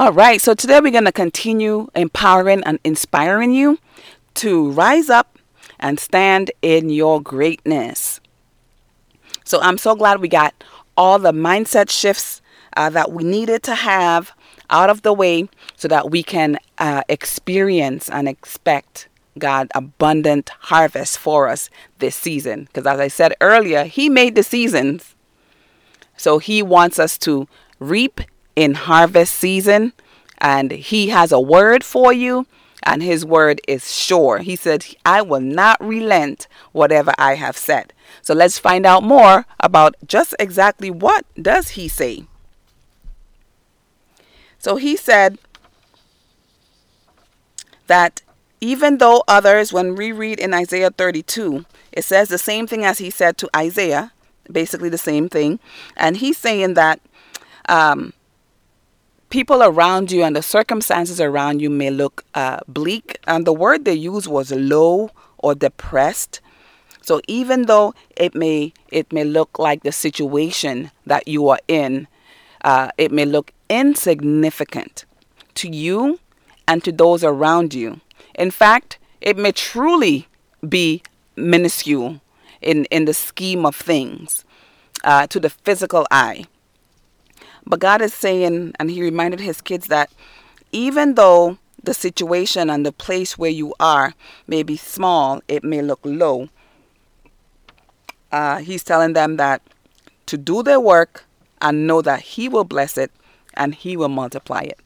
All right, so today we're going to continue empowering and inspiring you to rise up and stand in your greatness. So I'm so glad we got all the mindset shifts uh, that we needed to have out of the way so that we can uh, experience and expect God abundant harvest for us this season. Because as I said earlier, He made the seasons. So He wants us to reap in harvest season. And He has a word for you and his word is sure. He said, I will not relent whatever I have said. So let's find out more about just exactly what does he say. So he said that even though others, when we read in Isaiah 32, it says the same thing as he said to Isaiah, basically the same thing. And he's saying that um, people around you and the circumstances around you may look uh, bleak. And the word they used was low or depressed. So even though it may it may look like the situation that you are in, uh, it may look insignificant to you and to those around you. In fact, it may truly be minuscule in, in the scheme of things uh, to the physical eye. But God is saying, and He reminded His kids that even though the situation and the place where you are may be small, it may look low. Uh, he's telling them that to do their work and know that He will bless it and He will multiply it.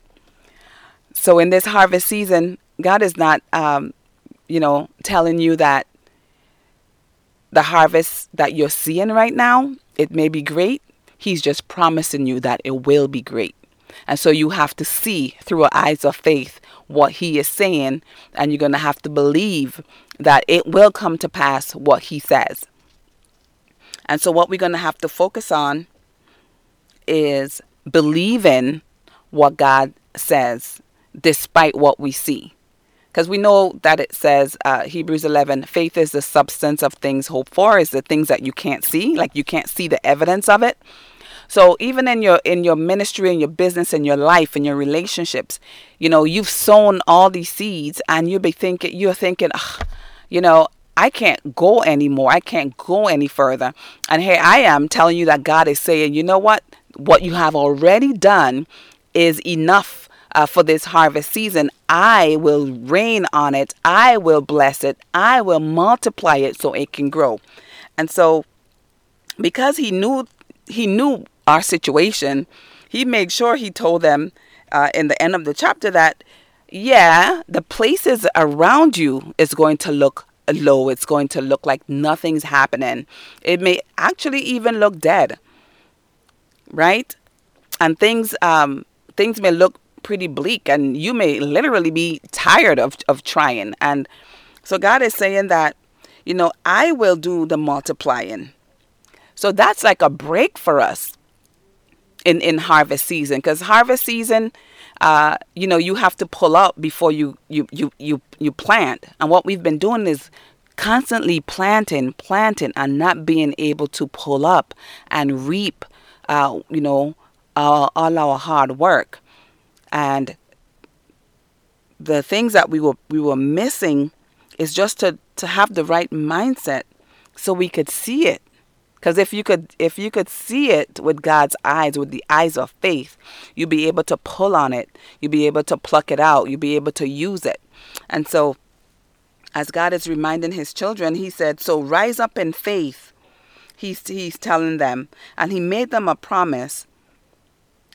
So in this harvest season, God is not, um, you know, telling you that the harvest that you're seeing right now, it may be great, He's just promising you that it will be great. And so you have to see through eyes of faith what he is saying, and you're going to have to believe that it will come to pass what he says. And so, what we're going to have to focus on is believing what God says despite what we see. Because we know that it says, uh, Hebrews 11, faith is the substance of things hoped for, is the things that you can't see, like you can't see the evidence of it. So even in your in your ministry and your business and your life and your relationships, you know, you've sown all these seeds and you'll be thinking you're thinking, you know, I can't go anymore. I can't go any further. And here I am telling you that God is saying, you know what? What you have already done is enough uh, for this harvest season. I will rain on it. I will bless it. I will multiply it so it can grow. And so, because he knew he knew our situation, he made sure he told them uh, in the end of the chapter that, yeah, the places around you is going to look low. It's going to look like nothing's happening. It may actually even look dead, right? And things um, things may look pretty bleak, and you may literally be tired of of trying. And so God is saying that, you know, I will do the multiplying. So that's like a break for us in in harvest season because harvest season uh, you know you have to pull up before you you you you you plant. And what we've been doing is constantly planting planting and not being able to pull up and reap uh, you know all our hard work. And the things that we were we were missing is just to to have the right mindset so we could see it because if you could if you could see it with God's eyes, with the eyes of faith, you'd be able to pull on it. You'd be able to pluck it out. You'd be able to use it. And so as God is reminding his children, he said, So rise up in faith. He's he's telling them. And he made them a promise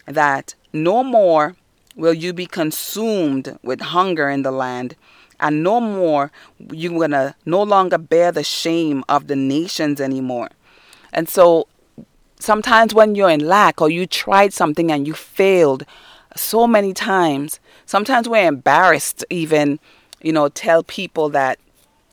that no more will you be consumed with hunger in the land and no more you're going to no longer bear the shame of the nations anymore and so sometimes when you're in lack or you tried something and you failed so many times, sometimes we're embarrassed even, you know, tell people that,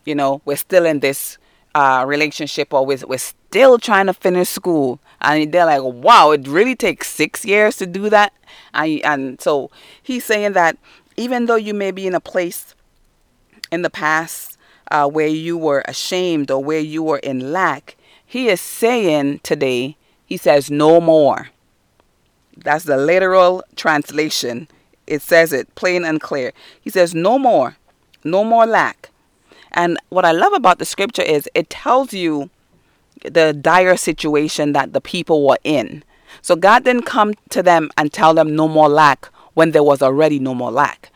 you know, we're still in this uh, relationship or we're, we're still trying to finish school. And they're like, wow, it really takes six years to do that. And, and so he's saying that even though you may be in a place in the past uh, where you were ashamed or where you were in lack, he is saying today, he says, no more. That's the literal translation it says it plain and clear. He says, No more, no more lack. And what I love about the scripture is it tells you the dire situation that the people were in. So God didn't come to them and tell them no more lack when there was already no more lack.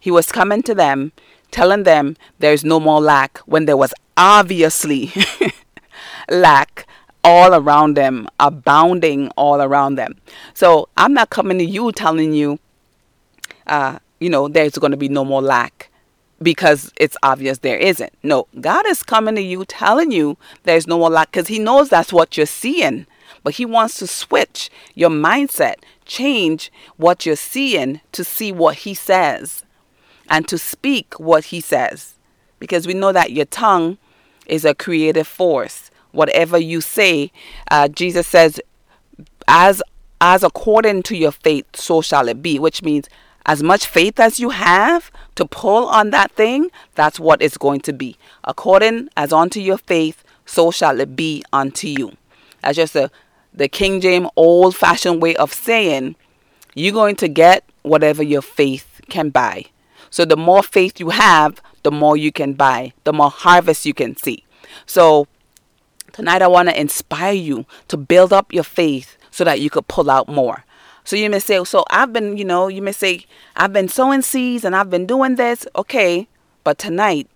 He was coming to them, telling them there's no more lack when there was obviously lack all around them, abounding all around them. So I'm not coming to you telling you, uh, you know, there's going to be no more lack because it's obvious there isn't. No, God is coming to you telling you there's no more lack because He knows that's what you're seeing. But He wants to switch your mindset, change what you're seeing to see what He says and to speak what He says. Because we know that your tongue is a creative force whatever you say. Uh, Jesus says, as as according to your faith, so shall it be, which means as much faith as you have to pull on that thing, that's what it's going to be. According as unto your faith, so shall it be unto you. That's just a, the King James old fashioned way of saying you're going to get whatever your faith can buy. So the more faith you have, the more you can buy, the more harvest you can see. So Tonight, I want to inspire you to build up your faith so that you could pull out more. So you may say, so I've been, you know, you may say, I've been sowing seeds and I've been doing this. Okay. But tonight,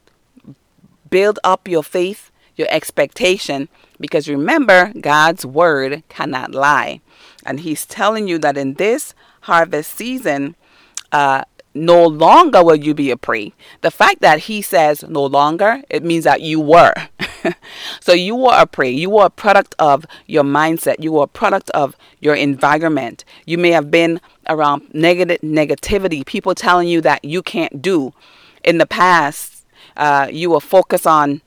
build up your faith, your expectation, because remember, God's word cannot lie. And He's telling you that in this harvest season, uh, no longer will you be a prey. The fact that He says no longer, it means that you were. so you are a prey. You were a product of your mindset. You are a product of your environment. You may have been around negative negativity, people telling you that you can't do. In the past, uh, you will focus on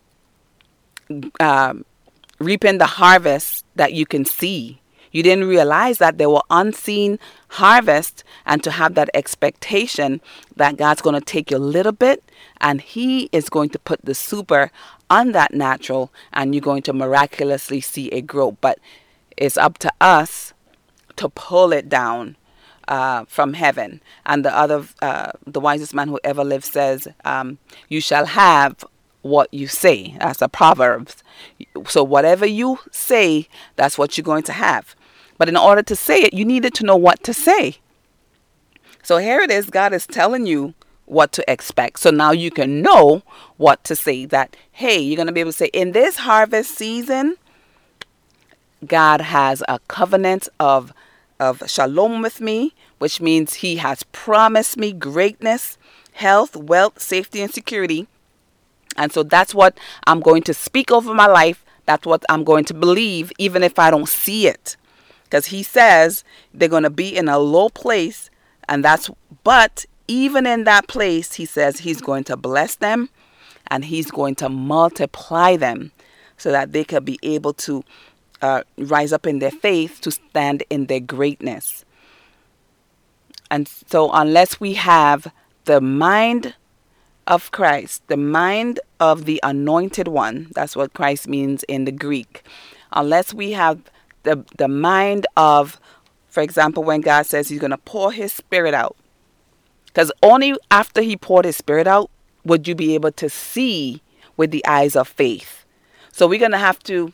uh, reaping the harvest that you can see. You didn't realize that there were unseen harvests and to have that expectation that God's going to take you a little bit and He is going to put the super on that natural and you're going to miraculously see it grow. But it's up to us to pull it down uh, from heaven. And the other, uh, the wisest man who ever lived says, um, You shall have what you say. That's a Proverbs. So whatever you say, that's what you're going to have. But in order to say it, you needed to know what to say. So here it is God is telling you what to expect. So now you can know what to say that, hey, you're going to be able to say, in this harvest season, God has a covenant of, of shalom with me, which means He has promised me greatness, health, wealth, safety, and security. And so that's what I'm going to speak over my life. That's what I'm going to believe, even if I don't see it. Because He says they're going to be in a low place. And that's, but even in that place, he says he's going to bless them and he's going to multiply them so that they can be able to uh, rise up in their faith to stand in their greatness. And so, unless we have the mind of Christ, the mind of the anointed one, that's what Christ means in the Greek, unless we have the, the mind of, for example, when God says he's going to pour his spirit out, because only after he poured his spirit out would you be able to see with the eyes of faith. So we're going to have to,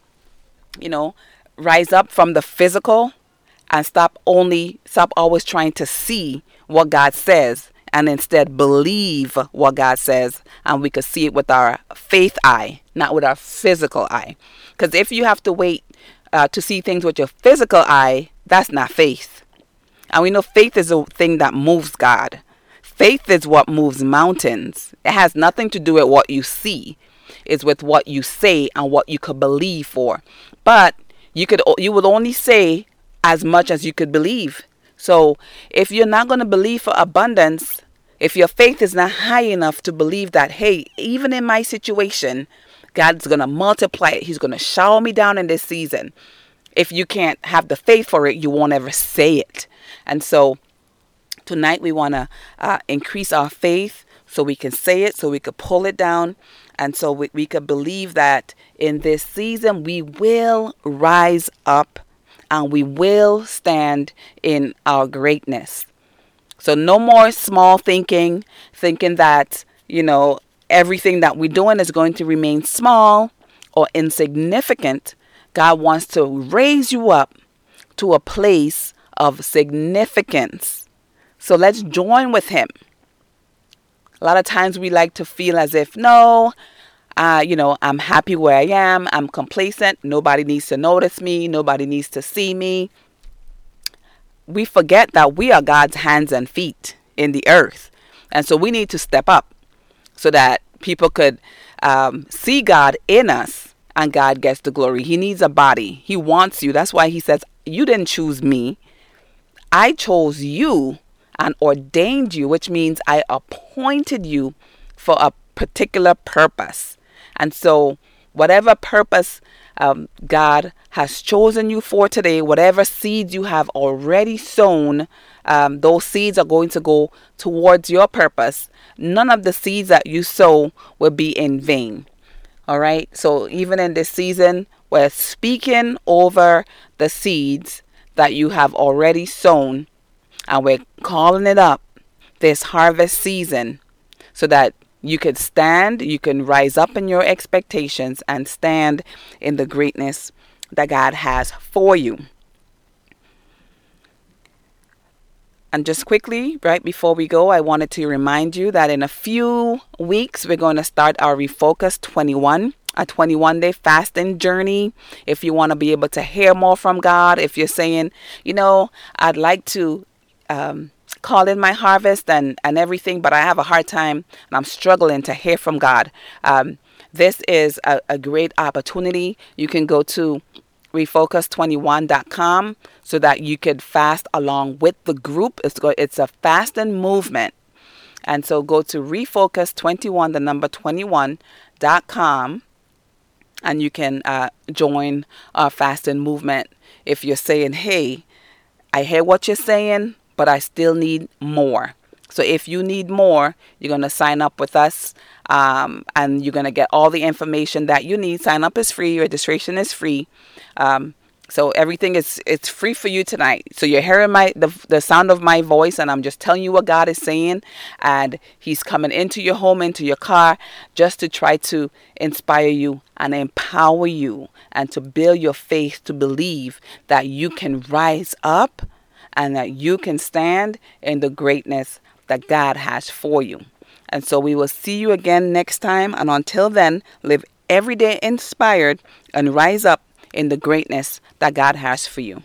you know, rise up from the physical and stop only, stop always trying to see what God says and instead believe what God says. And we could see it with our faith eye, not with our physical eye. Because if you have to wait uh, to see things with your physical eye, that's not faith. And we know faith is a thing that moves God. Faith is what moves mountains. It has nothing to do with what you see. It's with what you say and what you could believe for. But you could you would only say as much as you could believe. So if you're not going to believe for abundance, if your faith is not high enough to believe that, hey, even in my situation, God's going to multiply it. He's going to shower me down in this season. If you can't have the faith for it, you won't ever say it. And so Tonight, we want to uh, increase our faith so we can say it, so we could pull it down, and so we, we could believe that in this season we will rise up and we will stand in our greatness. So no more small thinking, thinking that, you know, everything that we're doing is going to remain small or insignificant. God wants to raise you up to a place of significance. So let's join with Him. A lot of times we like to feel as if, no, uh, you know, I'm happy where I am. I'm complacent. Nobody needs to notice me. Nobody needs to see me. We forget that we are God's hands and feet in the earth. And so we need to step up so that people could um, see God in us and God gets the glory. He needs a body. He wants you. That's why he says, You didn't choose me. I chose you and ordained you, which means I appointed you for a particular purpose. And so, whatever purpose um, God has chosen you for today, whatever seeds you have already sown, um, those seeds are going to go towards your purpose. None of the seeds that you sow will be in vain. All right. So even in this season, we're speaking over the seeds that you have already sown and we're calling it up this harvest season so that you could stand, you can rise up in your expectations and stand in the greatness that God has for you. And just quickly, right before we go, I wanted to remind you that in a few weeks, we're going to start our Refocus 21 a 21 day fasting journey. If you want to be able to hear more from God, if you're saying, you know, I'd like to um, call in my harvest and, and everything, but I have a hard time and I'm struggling to hear from God. Um, this is a, a great opportunity. You can go to refocus21.com so that you could fast along with the group. It's, go, it's a fasting movement. And so go to refocus21, the number 21.com, and you can uh, join our fasting movement. If you're saying, hey, I hear what you're saying, but I still need more. So if you need more, you're going to sign up with us um, and you're going to get all the information that you need. Sign up is free, registration is free. Um, so everything is it's free for you tonight. So you're hearing my the, the sound of my voice and I'm just telling you what God is saying and he's coming into your home into your car just to try to inspire you and empower you and to build your faith to believe that you can rise up and that you can stand in the greatness that God has for you. And so we will see you again next time. And until then, live every day inspired and rise up in the greatness that God has for you.